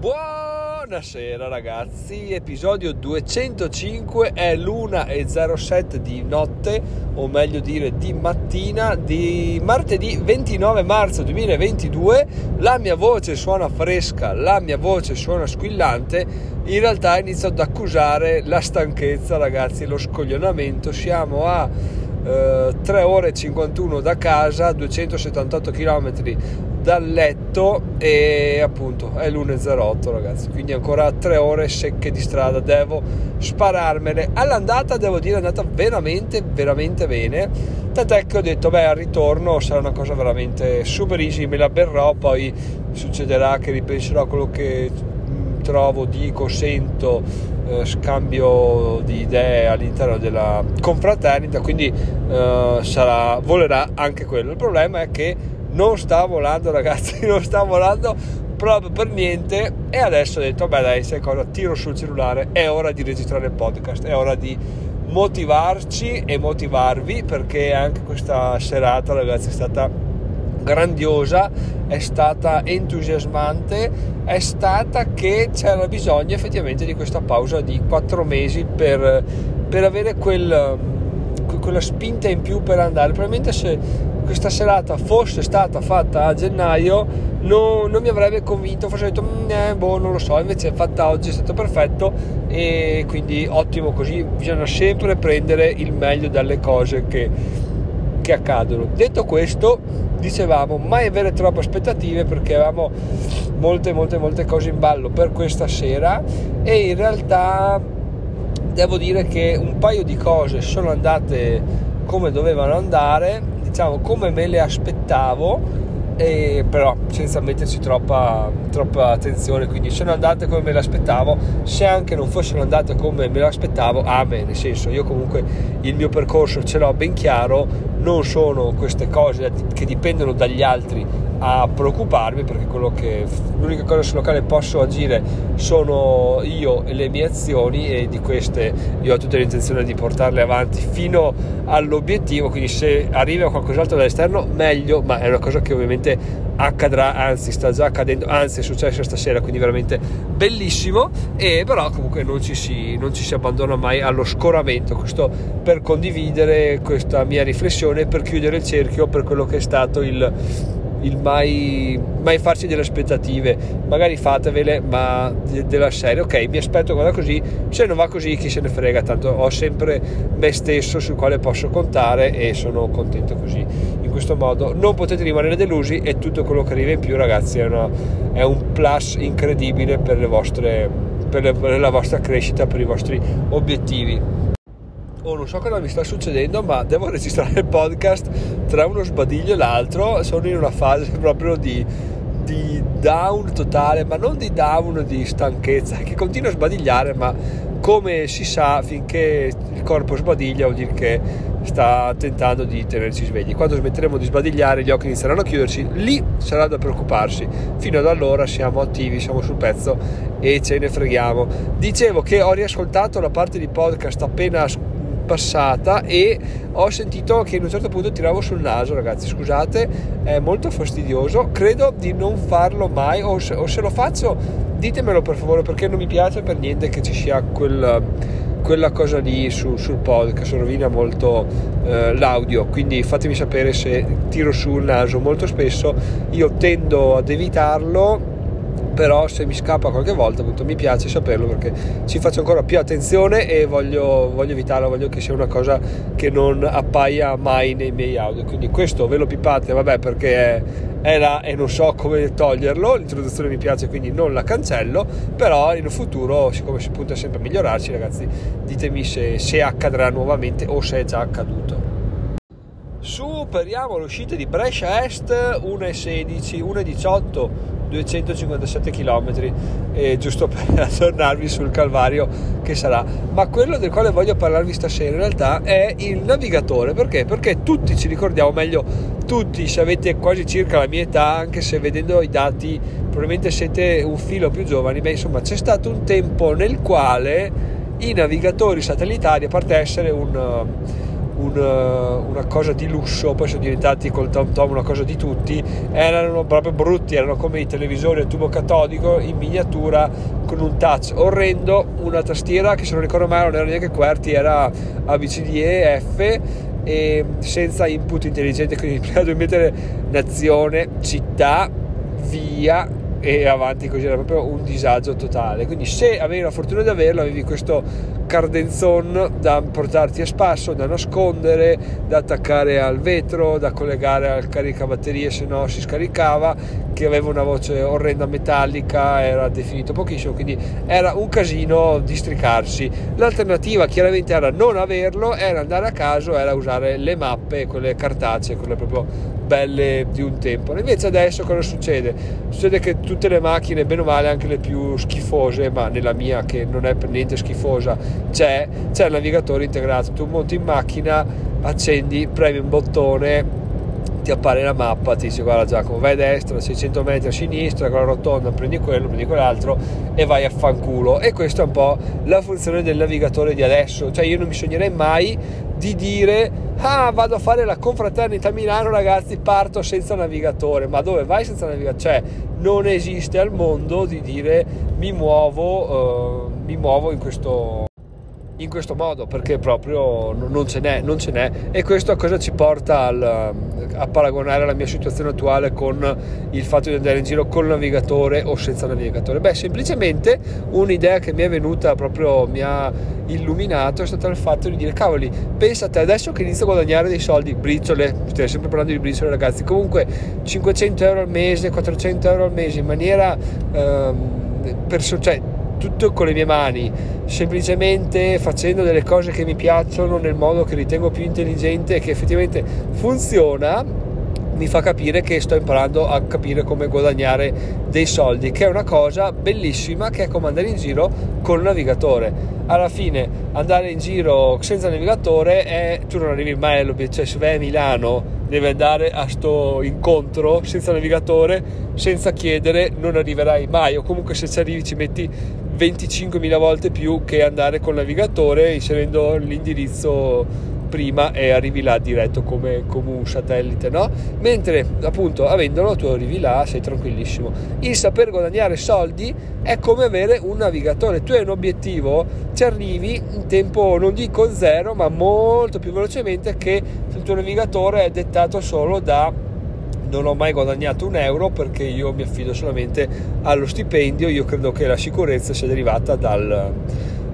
Buonasera ragazzi, episodio 205 è l'1.07 di notte, o meglio dire di mattina, di martedì 29 marzo 2022. La mia voce suona fresca, la mia voce suona squillante, in realtà inizio ad accusare la stanchezza ragazzi, lo scoglionamento. Siamo a eh, 3 ore e 51 da casa, 278 km dal letto e appunto è l'1.08 ragazzi. Quindi ancora tre ore secche di strada. Devo spararmele all'andata devo dire è andata veramente veramente bene. Tant'è che ho detto beh al ritorno sarà una cosa veramente super easy me la berrò poi succederà che ripenserò a quello che mm, trovo dico sento eh, scambio di idee all'interno della confraternita. Quindi eh, sarà volerà anche quello. Il problema è che non sta volando ragazzi, non sta volando proprio per niente. E adesso ho detto beh dai sai cosa tiro sul cellulare è ora di registrare il podcast è ora di motivarci e motivarvi perché anche questa serata ragazzi è stata grandiosa è stata entusiasmante è stata che c'era bisogno effettivamente di questa pausa di quattro mesi per, per avere quel, quella spinta in più per andare. Probabilmente se questa serata fosse stata fatta a gennaio non, non mi avrebbe convinto, forse ho detto mm, eh, boh, non lo so, invece fatta oggi, è stato perfetto e quindi ottimo così, bisogna sempre prendere il meglio dalle cose che, che accadono. Detto questo, dicevamo mai avere troppe aspettative perché avevamo molte molte molte cose in ballo per questa sera e in realtà devo dire che un paio di cose sono andate come dovevano andare diciamo come me le aspettavo e però senza metterci troppa, troppa attenzione quindi sono andate come me le aspettavo se anche non fossero andate come me le aspettavo amen nel senso io comunque il mio percorso ce l'ho ben chiaro non sono queste cose che dipendono dagli altri a preoccuparmi perché che, l'unica cosa sulla quale posso agire sono io e le mie azioni e di queste io ho tutta l'intenzione di portarle avanti fino all'obiettivo. Quindi se arriva qualcos'altro dall'esterno meglio ma è una cosa che ovviamente accadrà anzi sta già accadendo anzi è successo stasera quindi veramente bellissimo. E però comunque non ci si, non ci si abbandona mai allo scoramento. Questo per condividere questa mia riflessione per chiudere il cerchio per quello che è stato il il mai, mai, farci delle aspettative, magari fatevele, ma della serie, ok, mi aspetto guarda così, se non va così chi se ne frega, tanto ho sempre me stesso sul quale posso contare e sono contento così. In questo modo non potete rimanere delusi e tutto quello che arriva in più, ragazzi, è, una, è un plus incredibile per, vostre, per, le, per la vostra crescita, per i vostri obiettivi oh, non so cosa mi sta succedendo, ma devo registrare il podcast tra uno sbadiglio e l'altro. Sono in una fase proprio di, di down totale, ma non di down di stanchezza, che continuo a sbadigliare, ma come si sa, finché il corpo sbadiglia vuol dire che sta tentando di tenerci svegli. Quando smetteremo di sbadigliare, gli occhi inizieranno a chiudersi, lì sarà da preoccuparsi. Fino ad allora siamo attivi, siamo sul pezzo e ce ne freghiamo. Dicevo che ho riascoltato la parte di podcast appena passata e ho sentito che in un certo punto tiravo sul naso ragazzi scusate è molto fastidioso credo di non farlo mai o se, o se lo faccio ditemelo per favore perché non mi piace per niente che ci sia quel, quella cosa lì su, sul podcast rovina molto eh, l'audio quindi fatemi sapere se tiro sul naso. Molto spesso io tendo ad evitarlo però se mi scappa qualche volta appunto mi piace saperlo perché ci faccio ancora più attenzione e voglio, voglio evitarlo, voglio che sia una cosa che non appaia mai nei miei audio. Quindi questo ve lo pipate vabbè perché è, è là e non so come toglierlo. L'introduzione mi piace quindi non la cancello però in futuro siccome si punta sempre a migliorarci ragazzi ditemi se, se accadrà nuovamente o se è già accaduto. Superiamo l'uscita di Brescia Est 1,16 1,18 257 km eh, giusto per aggiornarvi sul calvario che sarà ma quello del quale voglio parlarvi stasera in realtà è il navigatore perché? perché tutti ci ricordiamo meglio tutti se avete quasi circa la mia età anche se vedendo i dati probabilmente siete un filo più giovani beh insomma c'è stato un tempo nel quale i navigatori satellitari a parte essere un un, una cosa di lusso, poi sono diventati col Tom Tom una cosa di tutti, erano proprio brutti, erano come i televisori a tubo catodico in miniatura con un touch orrendo, una tastiera che se non ricordo male non era neanche QWERTY, era ABCDE, F e senza input intelligente, quindi prima devi mettere nazione, città, via e avanti così era proprio un disagio totale. Quindi se avevi la fortuna di averlo avevi questo cardenzon da portarti a spasso da nascondere da attaccare al vetro da collegare al caricabatterie se no si scaricava che aveva una voce orrenda metallica era definito pochissimo quindi era un casino districarsi. L'alternativa chiaramente era non averlo era andare a caso era usare le mappe quelle cartacee quelle proprio belle di un tempo. Invece adesso cosa succede? Succede che tutte le macchine, bene o male anche le più schifose, ma nella mia che non è per niente schifosa, c'è, c'è il navigatore integrato. Tu monti in macchina, accendi, premi un bottone, ti appare la mappa, ti dice guarda Giacomo vai a destra, 600 metri a sinistra, con la rotonda prendi quello, prendi quell'altro e vai a fanculo. E questa è un po' la funzione del navigatore di adesso, cioè io non mi sognerei mai di dire ah vado a fare la confraternita Milano ragazzi parto senza navigatore ma dove vai senza navigatore cioè non esiste al mondo di dire mi muovo uh, mi muovo in questo in questo modo perché proprio non ce n'è, non ce n'è e questo a cosa ci porta al, a paragonare la mia situazione attuale con il fatto di andare in giro col navigatore o senza navigatore? Beh, semplicemente un'idea che mi è venuta proprio, mi ha illuminato è stata il fatto di dire cavoli, pensate adesso che inizio a guadagnare dei soldi, briciole, stiamo sempre parlando di briciole ragazzi, comunque 500 euro al mese, 400 euro al mese in maniera... Ehm, perso- cioè, tutto con le mie mani, semplicemente facendo delle cose che mi piacciono nel modo che ritengo più intelligente e che effettivamente funziona, mi fa capire che sto imparando a capire come guadagnare dei soldi, che è una cosa bellissima che è come andare in giro con il navigatore. Alla fine andare in giro senza navigatore è tu non arrivi mai all'obiettivo, cioè se vai a Milano devi andare a sto incontro senza navigatore, senza chiedere, non arriverai mai o comunque se ci arrivi ci metti 25.000 volte più che andare col navigatore inserendo l'indirizzo prima e arrivi là diretto come, come, un satellite, no? Mentre appunto avendolo tu arrivi là, sei tranquillissimo. Il saper guadagnare soldi è come avere un navigatore, tu hai un obiettivo, ci arrivi in tempo non dico zero, ma molto più velocemente che il tuo navigatore è dettato solo da non ho mai guadagnato un euro perché io mi affido solamente allo stipendio, io credo che la sicurezza sia derivata dal,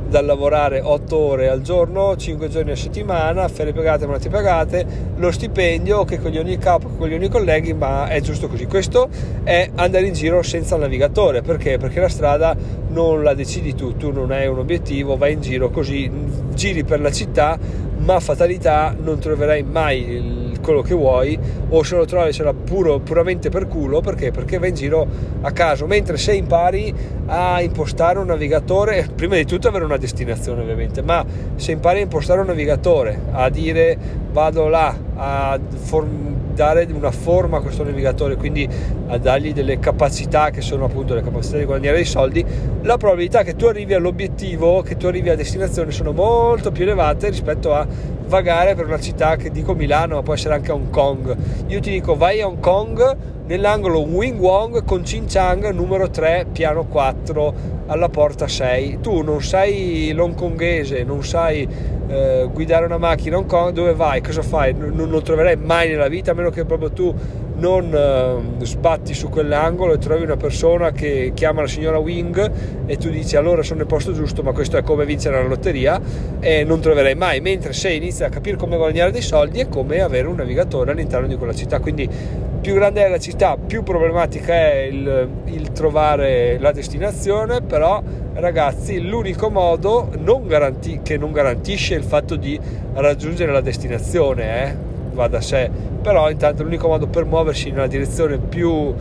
dal lavorare 8 ore al giorno, 5 giorni a settimana, ferie pagate, malattie pagate, lo stipendio, che coglioni il capo, che coglioni i colleghi, ma è giusto così. Questo è andare in giro senza il navigatore, perché? Perché la strada non la decidi tu, tu non hai un obiettivo, vai in giro così, giri per la città, ma fatalità non troverai mai il quello che vuoi o se lo trovi sarà puro, puramente per culo perché? perché vai in giro a caso mentre se impari a impostare un navigatore prima di tutto avere una destinazione ovviamente ma se impari a impostare un navigatore a dire vado là a form- dare una forma a questo navigatore, quindi a dargli delle capacità che sono appunto le capacità di guadagnare dei soldi, la probabilità che tu arrivi all'obiettivo, che tu arrivi a destinazione sono molto più elevate rispetto a vagare per una città che dico Milano, ma può essere anche Hong Kong. Io ti dico vai a Hong Kong nell'angolo Wing Wong con Chin Chang numero 3 piano 4 alla porta 6 tu non sei longkongese non sai eh, guidare una macchina a Hong Kong dove vai? Cosa fai? Non, non lo troverai mai nella vita a meno che proprio tu non uh, sbatti su quell'angolo e trovi una persona che chiama la signora Wing e tu dici allora sono nel posto giusto ma questo è come vincere la lotteria? E non troverai mai. Mentre se inizi a capire come guadagnare dei soldi è come avere un navigatore all'interno di quella città. Quindi più grande è la città più problematica è il, il trovare la destinazione però ragazzi l'unico modo non garanti- che non garantisce il fatto di raggiungere la destinazione eh, va da sé. Però intanto l'unico modo per muoversi in una direzione più,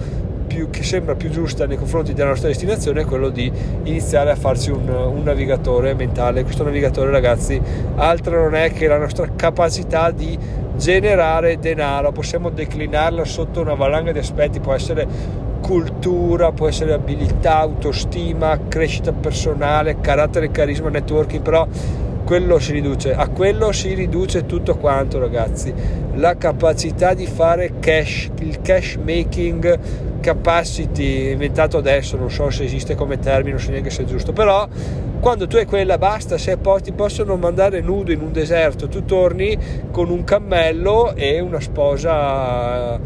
più, che sembra più giusta nei confronti della nostra destinazione è quello di iniziare a farsi un, un navigatore mentale. Questo navigatore ragazzi altro non è che la nostra capacità di generare denaro. Possiamo declinarla sotto una valanga di aspetti. Può essere cultura, può essere abilità, autostima, crescita personale, carattere, carisma, networking, però quello si riduce, a quello si riduce tutto quanto ragazzi, la capacità di fare cash, il cash making capacity inventato adesso, non so se esiste come termine, non so neanche se è giusto, però quando tu hai quella basta, se poi ti possono mandare nudo in un deserto, tu torni con un cammello e una sposa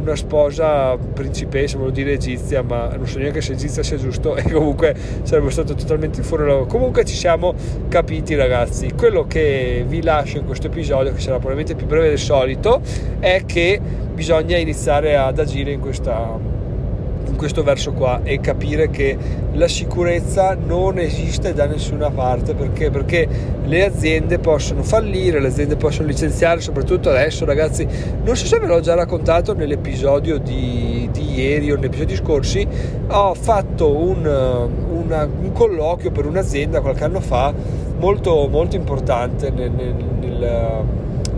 una sposa principessa, volevo dire egizia, ma non so neanche se egizia sia giusto e comunque sarebbe stato totalmente fuori lavoro. Comunque ci siamo capiti ragazzi. Quello che vi lascio in questo episodio, che sarà probabilmente più breve del solito, è che bisogna iniziare ad agire in questa questo verso qua e capire che la sicurezza non esiste da nessuna parte. Perché? perché le aziende possono fallire, le aziende possono licenziare, soprattutto adesso ragazzi, non so se ve l'ho già raccontato nell'episodio di, di ieri o negli episodi scorsi, ho fatto un, una, un colloquio per un'azienda qualche anno fa molto, molto importante nel, nel, nel,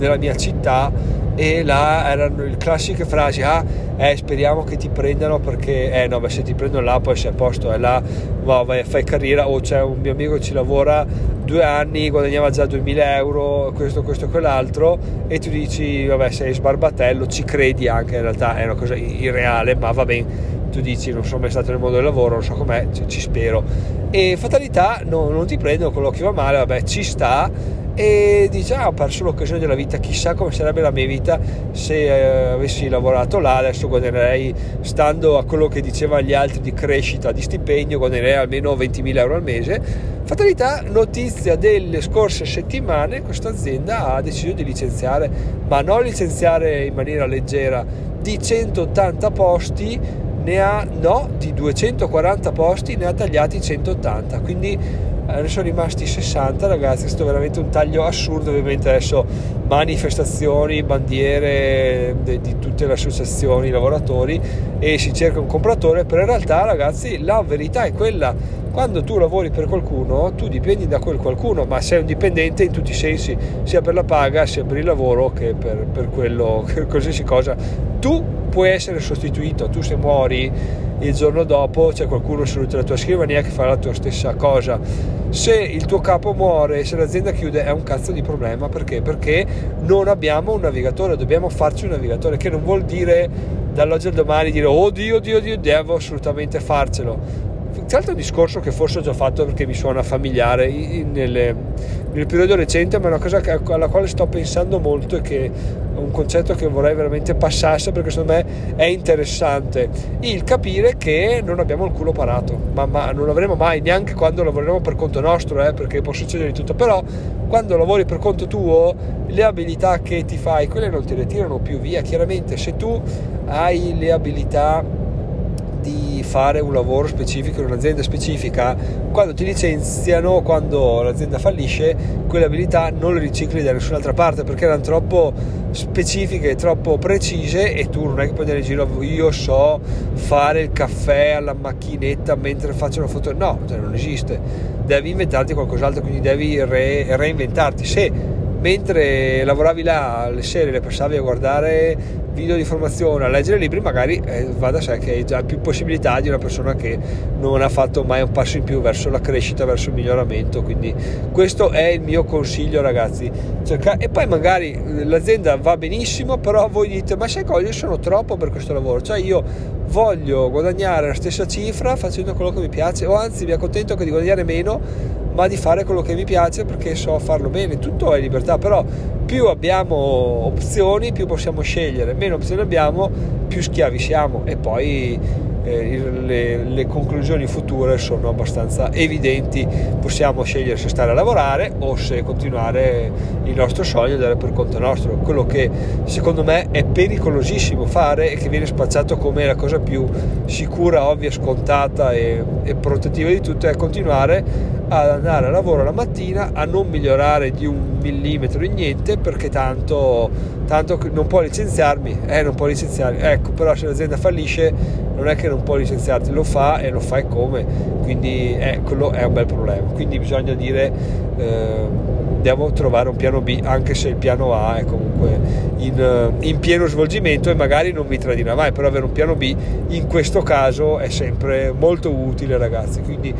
nella mia città e là erano le classiche frasi ah eh, speriamo che ti prendano perché eh no beh se ti prendono là poi sei a posto è là ma vai, fai carriera. O c'è un mio amico che ci lavora due anni guadagnava già 2000 euro questo questo e quell'altro e tu dici vabbè sei sbarbatello ci credi anche. In realtà è una cosa irreale ma va bene tu dici non sono mai stato nel mondo del lavoro non so com'è ci, ci spero. E fatalità no, non ti prendono quello che va male vabbè ci sta e dice ah, ho perso l'occasione della vita chissà come sarebbe la mia vita se eh, avessi lavorato là adesso guadagnerei stando a quello che dicevano gli altri di crescita di stipendio guadagnerei almeno 20.000 euro al mese. Fatalità notizia delle scorse settimane questa azienda ha deciso di licenziare ma non licenziare in maniera leggera di 180 posti ne ha no di 240 posti ne ha tagliati 180 quindi ne sono rimasti 60 ragazzi, è stato veramente un taglio assurdo, ovviamente adesso manifestazioni, bandiere di, di tutte le associazioni, lavoratori e si cerca un compratore, però in realtà ragazzi la verità è quella, quando tu lavori per qualcuno tu dipendi da quel qualcuno, ma sei un dipendente in tutti i sensi, sia per la paga sia per il lavoro che per, per quello, qualsiasi cosa. Tu puoi essere sostituito, tu se muori il giorno dopo c'è qualcuno seduto alla tua scrivania che fa la tua stessa cosa. Se il tuo capo muore se l'azienda chiude è un cazzo di problema perché? Perché non abbiamo un navigatore, dobbiamo farci un navigatore, che non vuol dire dall'oggi al domani dire oh Dio, Dio, Dio, devo assolutamente farcelo tra l'altro è un discorso che forse ho già fatto perché mi suona familiare nelle, nel periodo recente, ma è una cosa che, alla quale sto pensando molto e che è un concetto che vorrei veramente passasse perché secondo me è interessante. Il capire che non abbiamo il culo parato, ma, ma non l'avremo mai, neanche quando lavoreremo per conto nostro, eh, perché può succedere di tutto, però quando lavori per conto tuo le abilità che ti fai, quelle non ti ritirano più via. Chiaramente se tu hai le abilità di fare un lavoro specifico in un'azienda specifica, quando ti licenziano, quando l'azienda fallisce, quelle abilità non le ricicli da nessun'altra parte perché erano troppo specifiche, troppo precise e tu non è che puoi andare in giro, io so fare il caffè alla macchinetta mentre faccio una foto, no, cioè non esiste, devi inventarti qualcos'altro, quindi devi re- reinventarti. Se mentre lavoravi là le sere le passavi a guardare video di formazione, a leggere libri, magari eh, va da sé che hai già più possibilità di una persona che non ha fatto mai un passo in più verso la crescita, verso il miglioramento. Quindi questo è il mio consiglio, ragazzi. Cerca... E poi magari l'azienda va benissimo, però voi dite: Ma sai cosa? Io sono troppo per questo lavoro, cioè io voglio guadagnare la stessa cifra facendo quello che mi piace, o anzi mi accontento che di guadagnare meno, ma di fare quello che mi piace perché so farlo bene. Tutto è libertà, però più abbiamo opzioni, più possiamo scegliere, meno opzioni abbiamo, più schiavi siamo e poi eh, le, le, conclusioni future sono abbastanza evidenti. Possiamo scegliere se stare a lavorare o se continuare il nostro sogno e andare per conto nostro. Quello che secondo me è pericolosissimo fare e che viene spacciato come la cosa più sicura, ovvia, scontata e, e protettiva di tutto è continuare ad andare a lavoro la mattina a non migliorare di un millimetro in niente perché tanto, tanto non può licenziarmi eh non può licenziarmi. Ecco però se l'azienda fallisce non è che non può licenziarti lo fa e lo fai come. Quindi eh, quello è un bel problema. Quindi bisogna dire eh, devo trovare un piano B anche se il piano A è comunque in, eh, in, pieno svolgimento e magari non mi tradirà mai però avere un piano B in questo caso è sempre molto utile ragazzi. Quindi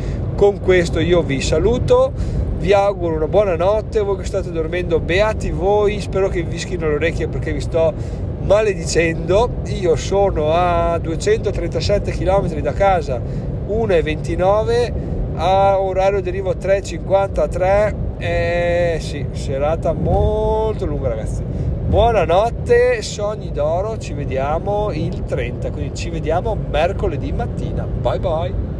con questo io vi saluto vi auguro una buona notte, voi che state dormendo, beati voi, spero che vi vischino le orecchie perché vi sto maledicendo. Io sono a 237 km da casa, 1,29 a orario derivo 3,53 eh sì, serata molto lunga ragazzi. Buonanotte sogni d'oro ci vediamo il 30 quindi ci vediamo mercoledì mattina. Bye bye